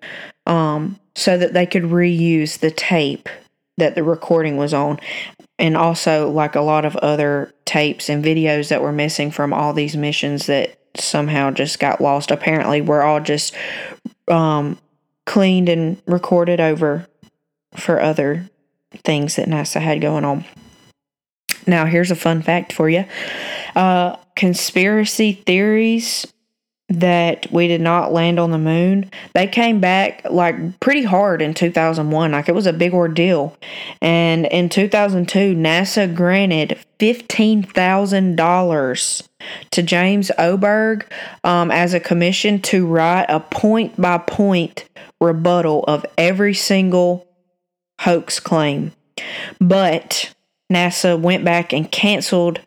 um, so that they could reuse the tape that the recording was on and also like a lot of other tapes and videos that were missing from all these missions that somehow just got lost apparently were all just um, cleaned and recorded over for other things that NASA had going on. Now, here's a fun fact for you uh, conspiracy theories that we did not land on the moon, they came back like pretty hard in 2001. Like it was a big ordeal. And in 2002, NASA granted $15,000 to James Oberg um, as a commission to write a point by point rebuttal of every single hoax claim. But NASA went back and canceled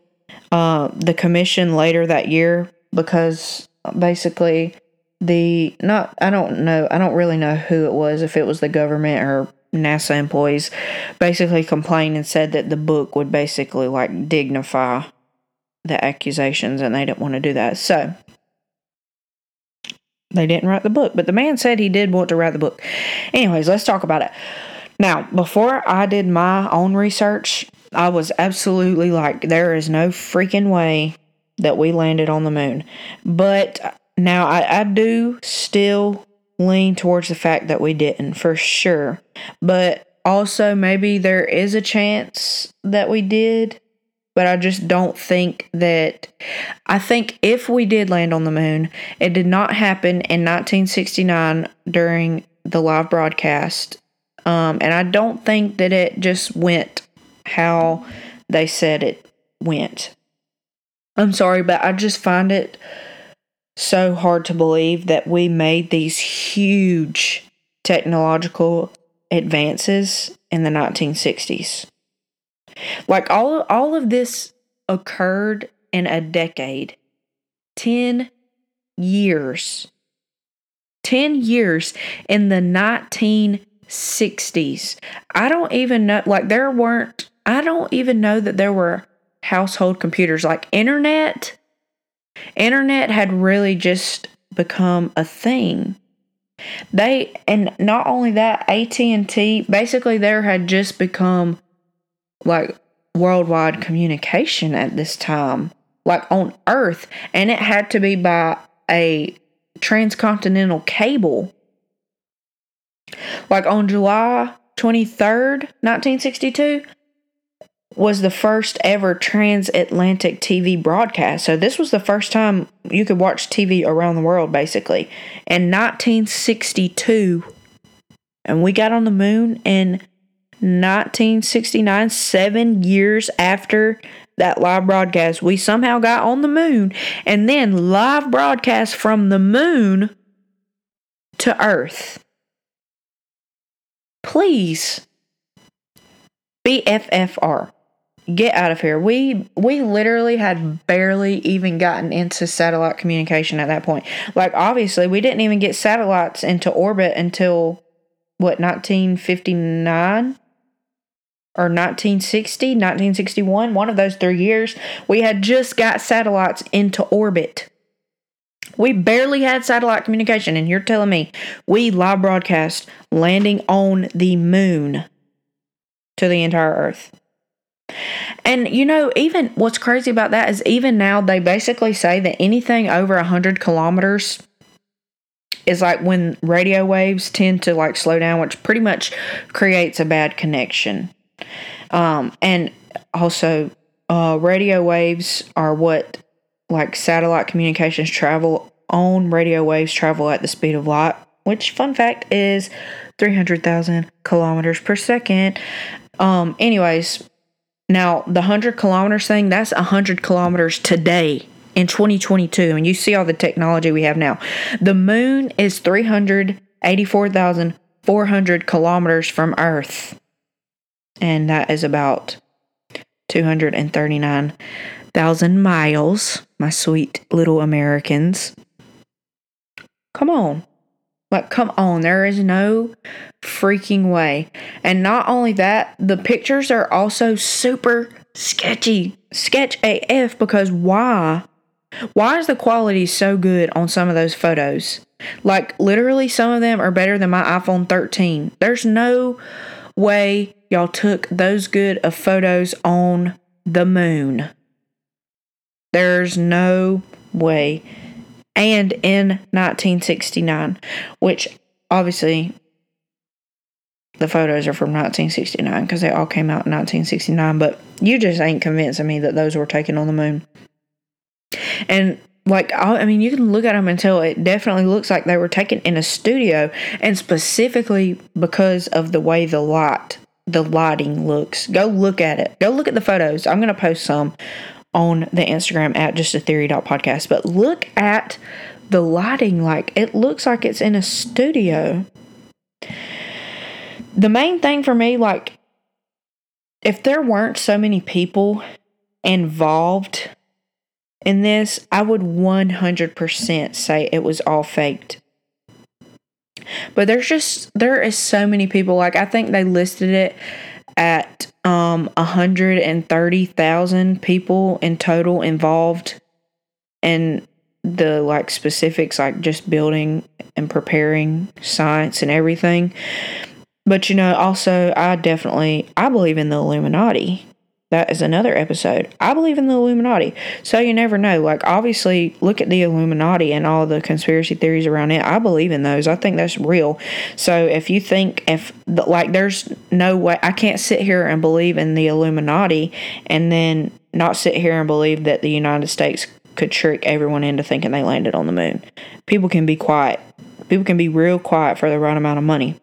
uh, the commission later that year because basically the not I don't know I don't really know who it was if it was the government or NASA employees basically complained and said that the book would basically like dignify the accusations and they didn't want to do that. So they didn't write the book, but the man said he did want to write the book. Anyways, let's talk about it. Now, before I did my own research, I was absolutely like, there is no freaking way that we landed on the moon. But now I, I do still lean towards the fact that we didn't for sure. But also, maybe there is a chance that we did, but I just don't think that. I think if we did land on the moon, it did not happen in 1969 during the live broadcast. Um, and I don't think that it just went how they said it went. I'm sorry, but I just find it so hard to believe that we made these huge technological advances in the 1960s. Like all all of this occurred in a decade. 10 years. 10 years in the 1960s. I don't even know like there weren't I don't even know that there were household computers like internet. Internet had really just become a thing. They and not only that, AT&T basically there had just become like worldwide communication at this time, like on Earth, and it had to be by a transcontinental cable. Like on July 23rd, 1962, was the first ever transatlantic TV broadcast. So this was the first time you could watch TV around the world, basically. In 1962, and we got on the moon in 1969, seven years after that live broadcast. We somehow got on the moon and then live broadcast from the moon to Earth. Please, BFFR, get out of here. We we literally had barely even gotten into satellite communication at that point. Like obviously, we didn't even get satellites into orbit until what 1959 or 1960, 1961, one of those three years, we had just got satellites into orbit. We barely had satellite communication, and you're telling me we live broadcast landing on the moon to the entire Earth. And you know, even what's crazy about that is even now they basically say that anything over 100 kilometers is like when radio waves tend to like slow down, which pretty much creates a bad connection. Um, and also, uh, radio waves are what like satellite communications travel on. Radio waves travel at the speed of light, which, fun fact, is 300,000 kilometers per second. Um, anyways, now the 100 kilometers thing, that's 100 kilometers today in 2022. And you see all the technology we have now. The moon is 384,400 kilometers from Earth and that is about 239,000 miles, my sweet little Americans. Come on. Like, come on. There is no freaking way. And not only that, the pictures are also super sketchy. Sketch AF because why? Why is the quality so good on some of those photos? Like, literally, some of them are better than my iPhone 13. There's no way y'all took those good of photos on the moon. There's no way. And in 1969, which obviously the photos are from 1969 because they all came out in 1969, but you just ain't convincing me that those were taken on the moon. And like I mean, you can look at them and tell it definitely looks like they were taken in a studio, and specifically because of the way the light the lighting looks. Go look at it. Go look at the photos. I'm to post some on the Instagram at just a theory podcast. But look at the lighting. Like it looks like it's in a studio. The main thing for me, like, if there weren't so many people involved in this, I would 100% say it was all faked. But there's just there is so many people. Like I think they listed it at um 130,000 people in total involved in the like specifics like just building and preparing science and everything. But you know, also I definitely I believe in the Illuminati. That is another episode. I believe in the Illuminati. So you never know. Like, obviously, look at the Illuminati and all the conspiracy theories around it. I believe in those. I think that's real. So if you think, if, like, there's no way, I can't sit here and believe in the Illuminati and then not sit here and believe that the United States could trick everyone into thinking they landed on the moon. People can be quiet. People can be real quiet for the right amount of money.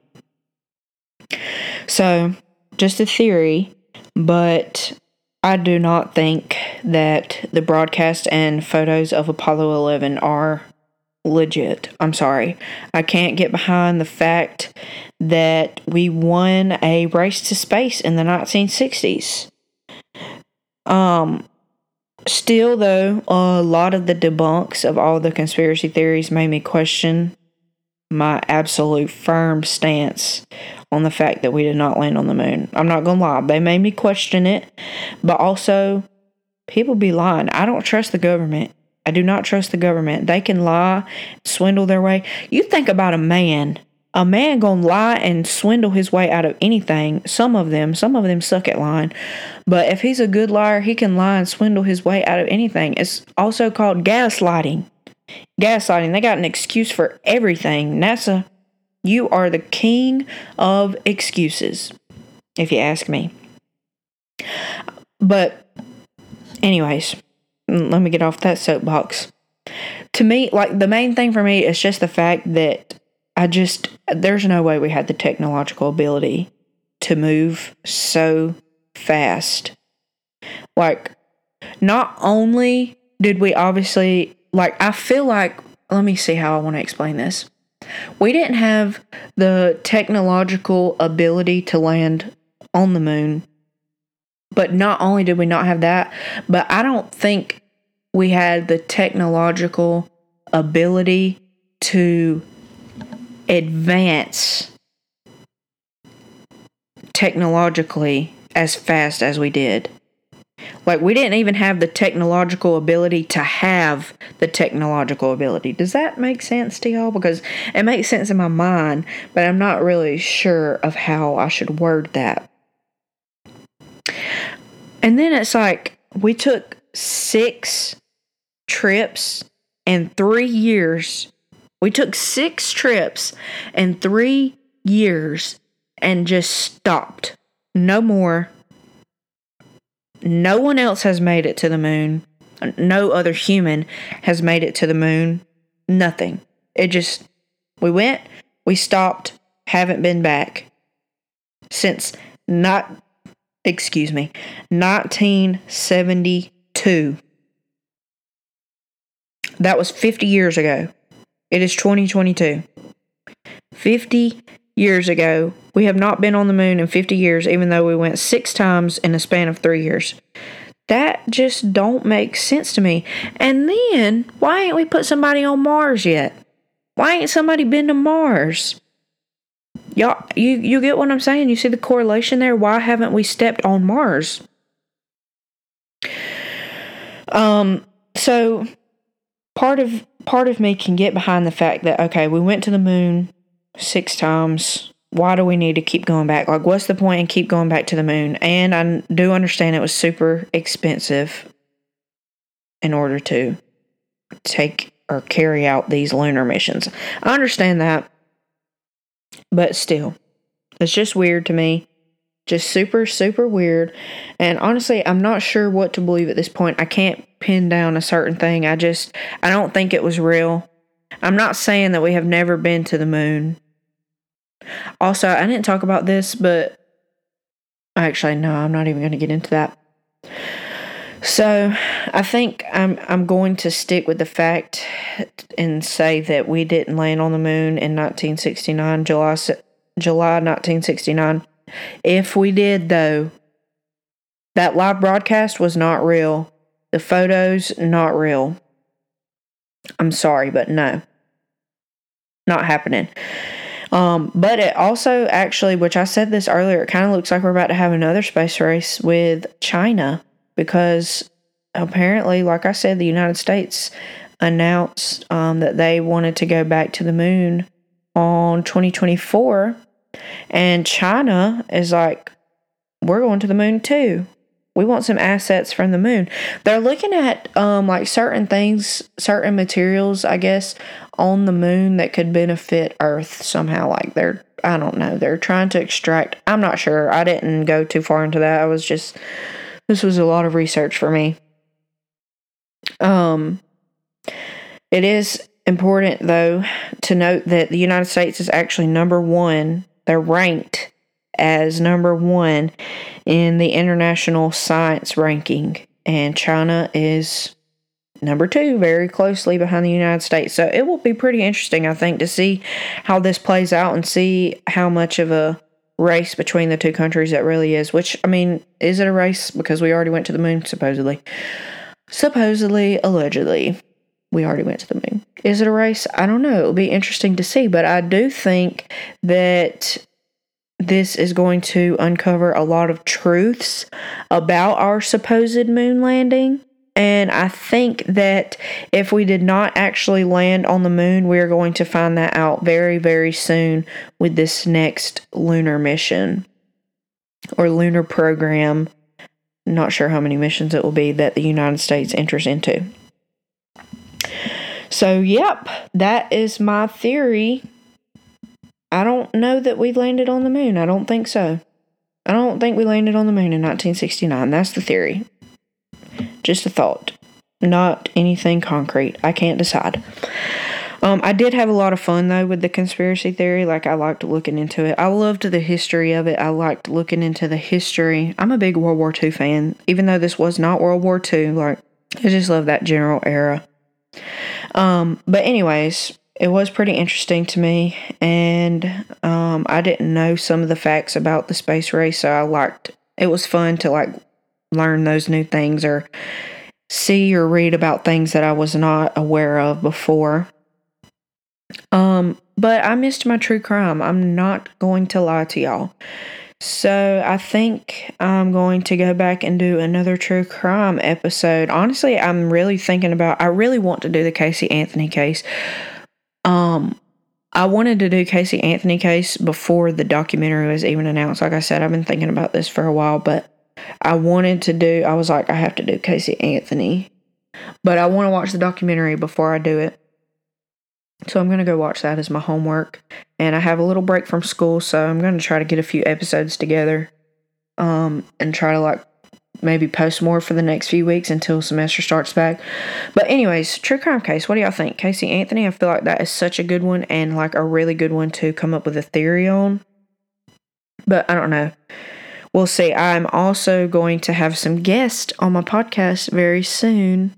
So, just a theory but I do not think that the broadcast and photos of Apollo 11 are legit. I'm sorry. I can't get behind the fact that we won a race to space in the 1960s. Um still though, a lot of the debunks of all the conspiracy theories made me question my absolute firm stance on the fact that we did not land on the moon. I'm not going to lie, they made me question it, but also people be lying. I don't trust the government. I do not trust the government. They can lie, swindle their way. You think about a man. A man gonna lie and swindle his way out of anything. Some of them, some of them suck at lying. But if he's a good liar, he can lie and swindle his way out of anything. It's also called gaslighting. Gaslighting. They got an excuse for everything. NASA you are the king of excuses, if you ask me. But, anyways, let me get off that soapbox. To me, like the main thing for me is just the fact that I just, there's no way we had the technological ability to move so fast. Like, not only did we obviously, like, I feel like, let me see how I want to explain this. We didn't have the technological ability to land on the moon. But not only did we not have that, but I don't think we had the technological ability to advance technologically as fast as we did. Like, we didn't even have the technological ability to have the technological ability. Does that make sense to y'all? Because it makes sense in my mind, but I'm not really sure of how I should word that. And then it's like, we took six trips in three years. We took six trips in three years and just stopped. No more. No one else has made it to the moon. No other human has made it to the moon. Nothing. It just, we went, we stopped, haven't been back since not, excuse me, 1972. That was 50 years ago. It is 2022. 50 years ago. We have not been on the moon in 50 years, even though we went six times in a span of three years. That just don't make sense to me. And then, why ain't we put somebody on Mars yet? Why ain't somebody been to Mars? Y'all, you, you get what I'm saying? You see the correlation there? Why haven't we stepped on Mars? Um, so part of part of me can get behind the fact that okay, we went to the moon six times. Why do we need to keep going back? Like, what's the point in keep going back to the moon? And I do understand it was super expensive in order to take or carry out these lunar missions. I understand that, but still, it's just weird to me. Just super, super weird. And honestly, I'm not sure what to believe at this point. I can't pin down a certain thing. I just, I don't think it was real. I'm not saying that we have never been to the moon. Also, I didn't talk about this, but actually, no, I'm not even going to get into that. So, I think I'm I'm going to stick with the fact and say that we didn't land on the moon in 1969, July July 1969. If we did, though, that live broadcast was not real. The photos not real. I'm sorry, but no, not happening. Um, but it also actually, which I said this earlier, it kind of looks like we're about to have another space race with China because apparently, like I said, the United States announced um, that they wanted to go back to the moon on 2024, and China is like, we're going to the moon too. We want some assets from the moon. They're looking at um, like certain things, certain materials, I guess, on the moon that could benefit Earth somehow. Like they're, I don't know, they're trying to extract. I'm not sure. I didn't go too far into that. I was just, this was a lot of research for me. Um, it is important though to note that the United States is actually number one. They're ranked as number one in the international science ranking, and China is number two, very closely behind the United States. So it will be pretty interesting, I think, to see how this plays out and see how much of a race between the two countries it really is. Which, I mean, is it a race? Because we already went to the moon, supposedly. Supposedly, allegedly, we already went to the moon. Is it a race? I don't know. It'll be interesting to see. But I do think that this is going to uncover a lot of truths about our supposed moon landing and I think that if we did not actually land on the moon, we're going to find that out very, very soon with this next lunar mission or lunar program. Not sure how many missions it will be that the United States enters into. So, yep, that is my theory. I don't know that we landed on the moon. I don't think so. I don't think we landed on the moon in 1969. That's the theory. Just a thought, not anything concrete. I can't decide. Um, I did have a lot of fun though with the conspiracy theory. Like I liked looking into it. I loved the history of it. I liked looking into the history. I'm a big World War II fan, even though this was not World War II. Like I just love that general era. Um, but anyways, it was pretty interesting to me, and um, I didn't know some of the facts about the space race, so I liked. It was fun to like learn those new things or see or read about things that I was not aware of before. Um, but I missed my true crime. I'm not going to lie to y'all. So I think I'm going to go back and do another true crime episode. Honestly, I'm really thinking about I really want to do the Casey Anthony case. Um I wanted to do Casey Anthony case before the documentary was even announced. Like I said, I've been thinking about this for a while, but I wanted to do I was like I have to do Casey Anthony. But I want to watch the documentary before I do it. So I'm to go watch that as my homework. And I have a little break from school, so I'm to try to get a few episodes together um, and try to like maybe post more for the next few weeks until semester starts back. But anyways, true crime case. What do y'all think? Casey Anthony, I feel like that is such a good one and like a really good one to come up with a theory on. But I don't know. We'll see. I'm also going to have some guests on my podcast very soon.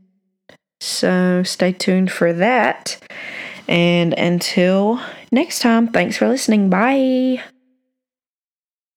So stay tuned for that. And until next time, thanks for listening. Bye.